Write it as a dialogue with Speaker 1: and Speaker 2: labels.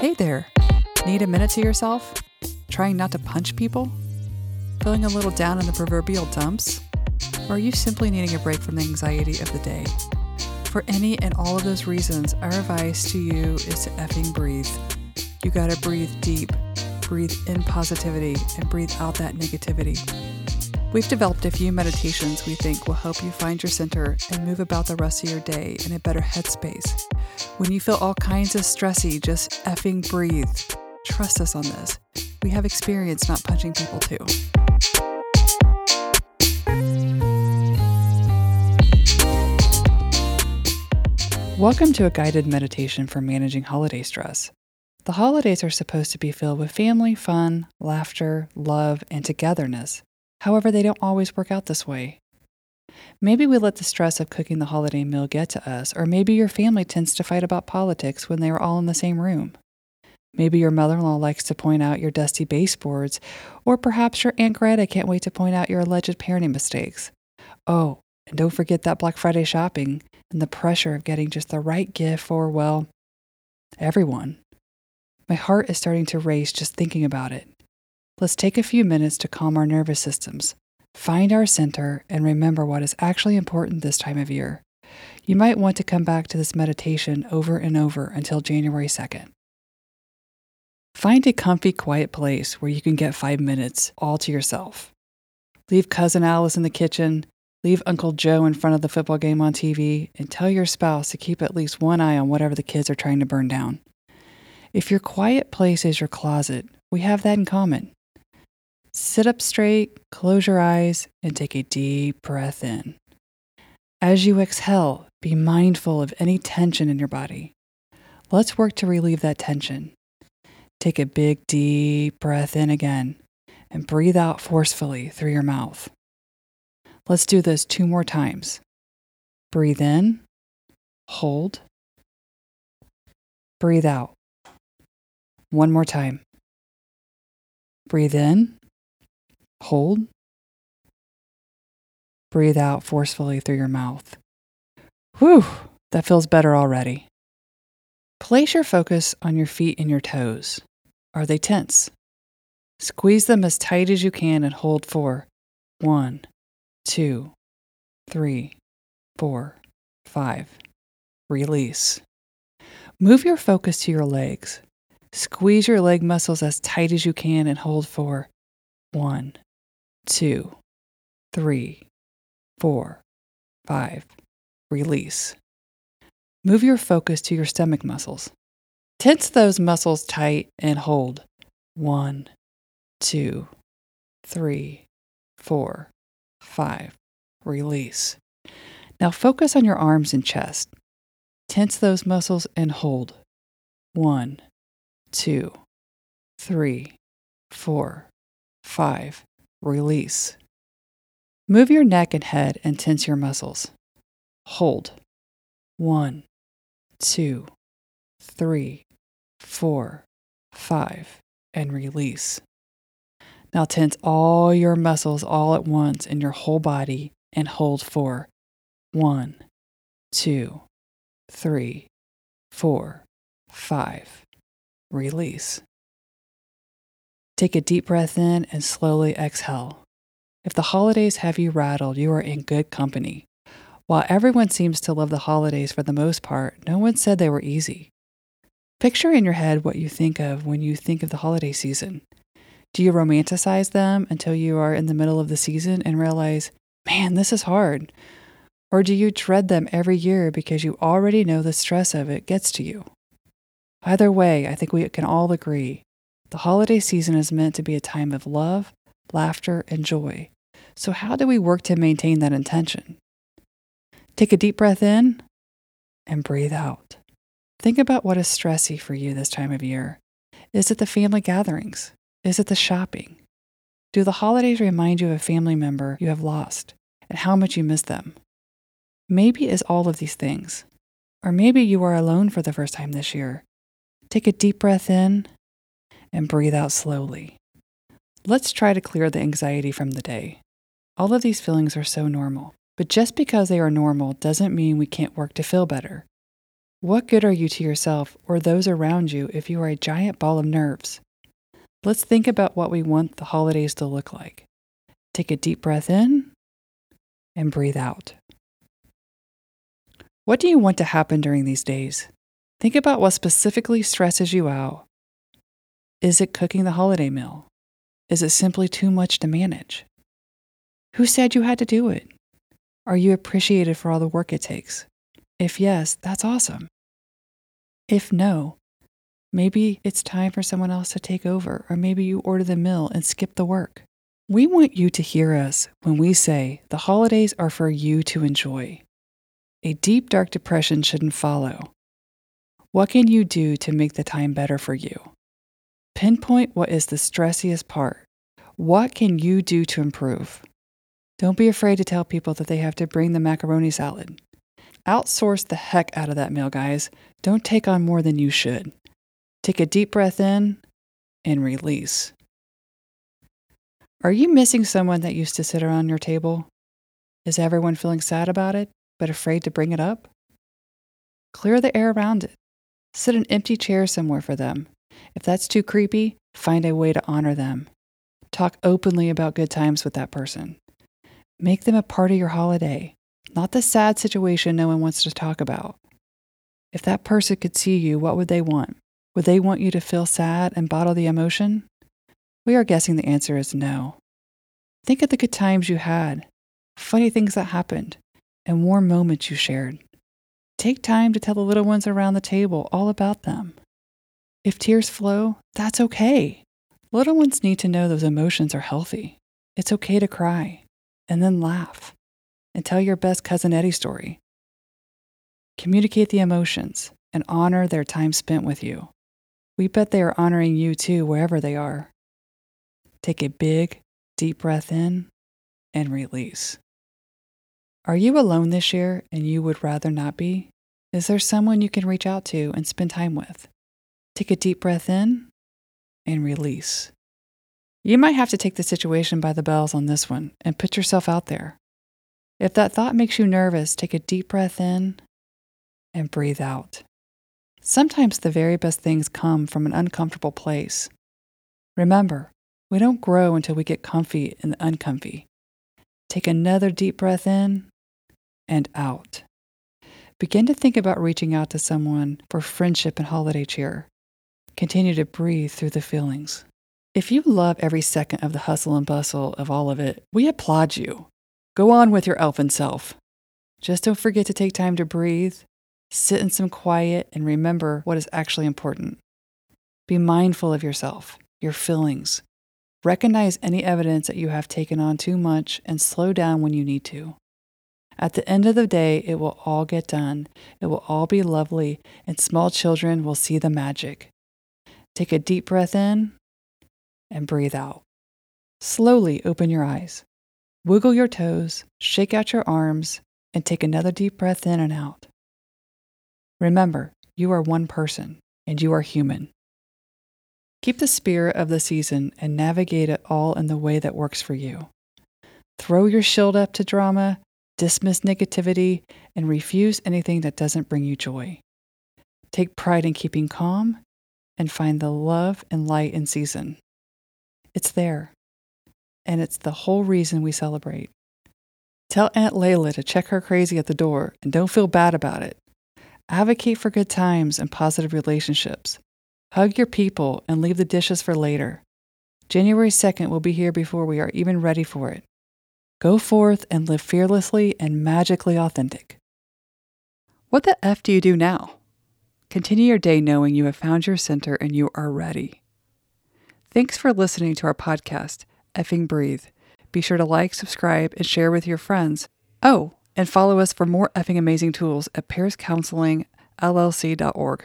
Speaker 1: Hey there. Need a minute to yourself? Trying not to punch people? Feeling a little down in the proverbial dumps? Or are you simply needing a break from the anxiety of the day? For any and all of those reasons, our advice to you is to effing breathe. You gotta breathe deep, breathe in positivity, and breathe out that negativity. We've developed a few meditations we think will help you find your center and move about the rest of your day in a better headspace. When you feel all kinds of stressy, just effing breathe. Trust us on this. We have experience not punching people too. Welcome to a guided meditation for managing holiday stress. The holidays are supposed to be filled with family, fun, laughter, love, and togetherness. However, they don't always work out this way. Maybe we let the stress of cooking the holiday meal get to us, or maybe your family tends to fight about politics when they are all in the same room. Maybe your mother in law likes to point out your dusty baseboards, or perhaps your Aunt Greta can't wait to point out your alleged parenting mistakes. Oh, and don't forget that Black Friday shopping and the pressure of getting just the right gift for, well, everyone. My heart is starting to race just thinking about it. Let's take a few minutes to calm our nervous systems, find our center, and remember what is actually important this time of year. You might want to come back to this meditation over and over until January 2nd. Find a comfy, quiet place where you can get five minutes all to yourself. Leave Cousin Alice in the kitchen, leave Uncle Joe in front of the football game on TV, and tell your spouse to keep at least one eye on whatever the kids are trying to burn down. If your quiet place is your closet, we have that in common. Sit up straight, close your eyes, and take a deep breath in. As you exhale, be mindful of any tension in your body. Let's work to relieve that tension. Take a big, deep breath in again and breathe out forcefully through your mouth. Let's do this two more times. Breathe in, hold, breathe out. One more time. Breathe in, hold, breathe out forcefully through your mouth. Whew, that feels better already. Place your focus on your feet and your toes. Are they tense? Squeeze them as tight as you can and hold for one, two, three, four, five. Release. Move your focus to your legs. Squeeze your leg muscles as tight as you can and hold for one, two, three, four, five. Release. Move your focus to your stomach muscles. Tense those muscles tight and hold. One, two, three, four, five. Release. Now focus on your arms and chest. Tense those muscles and hold. One, two, three, four, five. Release. Move your neck and head and tense your muscles. Hold. One, two, three, four, five, and release. Now tense all your muscles all at once in your whole body and hold for one, two, three, four, five. Release. Take a deep breath in and slowly exhale. If the holidays have you rattled, you are in good company. While everyone seems to love the holidays for the most part, no one said they were easy. Picture in your head what you think of when you think of the holiday season. Do you romanticize them until you are in the middle of the season and realize, man, this is hard? Or do you dread them every year because you already know the stress of it gets to you? Either way, I think we can all agree the holiday season is meant to be a time of love, laughter, and joy. So, how do we work to maintain that intention? Take a deep breath in and breathe out. Think about what is stressy for you this time of year. Is it the family gatherings? Is it the shopping? Do the holidays remind you of a family member you have lost and how much you miss them? Maybe it's all of these things. Or maybe you are alone for the first time this year. Take a deep breath in and breathe out slowly. Let's try to clear the anxiety from the day. All of these feelings are so normal, but just because they are normal doesn't mean we can't work to feel better. What good are you to yourself or those around you if you are a giant ball of nerves? Let's think about what we want the holidays to look like. Take a deep breath in and breathe out. What do you want to happen during these days? Think about what specifically stresses you out. Is it cooking the holiday meal? Is it simply too much to manage? Who said you had to do it? Are you appreciated for all the work it takes? If yes, that's awesome. If no, maybe it's time for someone else to take over, or maybe you order the meal and skip the work. We want you to hear us when we say the holidays are for you to enjoy. A deep, dark depression shouldn't follow. What can you do to make the time better for you? Pinpoint what is the stressiest part. What can you do to improve? Don't be afraid to tell people that they have to bring the macaroni salad. Outsource the heck out of that meal, guys. Don't take on more than you should. Take a deep breath in and release. Are you missing someone that used to sit around your table? Is everyone feeling sad about it, but afraid to bring it up? Clear the air around it. Sit an empty chair somewhere for them. If that's too creepy, find a way to honor them. Talk openly about good times with that person. Make them a part of your holiday, not the sad situation no one wants to talk about. If that person could see you, what would they want? Would they want you to feel sad and bottle the emotion? We are guessing the answer is no. Think of the good times you had, funny things that happened, and warm moments you shared. Take time to tell the little ones around the table all about them. If tears flow, that's okay. Little ones need to know those emotions are healthy. It's okay to cry and then laugh and tell your best Cousin Eddie story. Communicate the emotions and honor their time spent with you. We bet they are honoring you too, wherever they are. Take a big, deep breath in and release. Are you alone this year and you would rather not be? Is there someone you can reach out to and spend time with? Take a deep breath in and release. You might have to take the situation by the bells on this one and put yourself out there. If that thought makes you nervous, take a deep breath in and breathe out. Sometimes the very best things come from an uncomfortable place. Remember, we don't grow until we get comfy in the uncomfy. Take another deep breath in and out. Begin to think about reaching out to someone for friendship and holiday cheer. Continue to breathe through the feelings. If you love every second of the hustle and bustle of all of it, we applaud you. Go on with your elfin self. Just don't forget to take time to breathe, sit in some quiet, and remember what is actually important. Be mindful of yourself, your feelings. Recognize any evidence that you have taken on too much and slow down when you need to. At the end of the day, it will all get done. It will all be lovely, and small children will see the magic. Take a deep breath in and breathe out. Slowly open your eyes. Wiggle your toes, shake out your arms, and take another deep breath in and out. Remember, you are one person and you are human. Keep the spirit of the season and navigate it all in the way that works for you. Throw your shield up to drama, dismiss negativity, and refuse anything that doesn't bring you joy. Take pride in keeping calm and find the love and light in season. It's there, and it's the whole reason we celebrate. Tell Aunt Layla to check her crazy at the door and don't feel bad about it. Advocate for good times and positive relationships. Hug your people and leave the dishes for later. January 2nd will be here before we are even ready for it. Go forth and live fearlessly and magically authentic. What the F do you do now? Continue your day knowing you have found your center and you are ready. Thanks for listening to our podcast, Effing Breathe. Be sure to like, subscribe, and share with your friends. Oh, and follow us for more effing amazing tools at pariscounselingllc.org.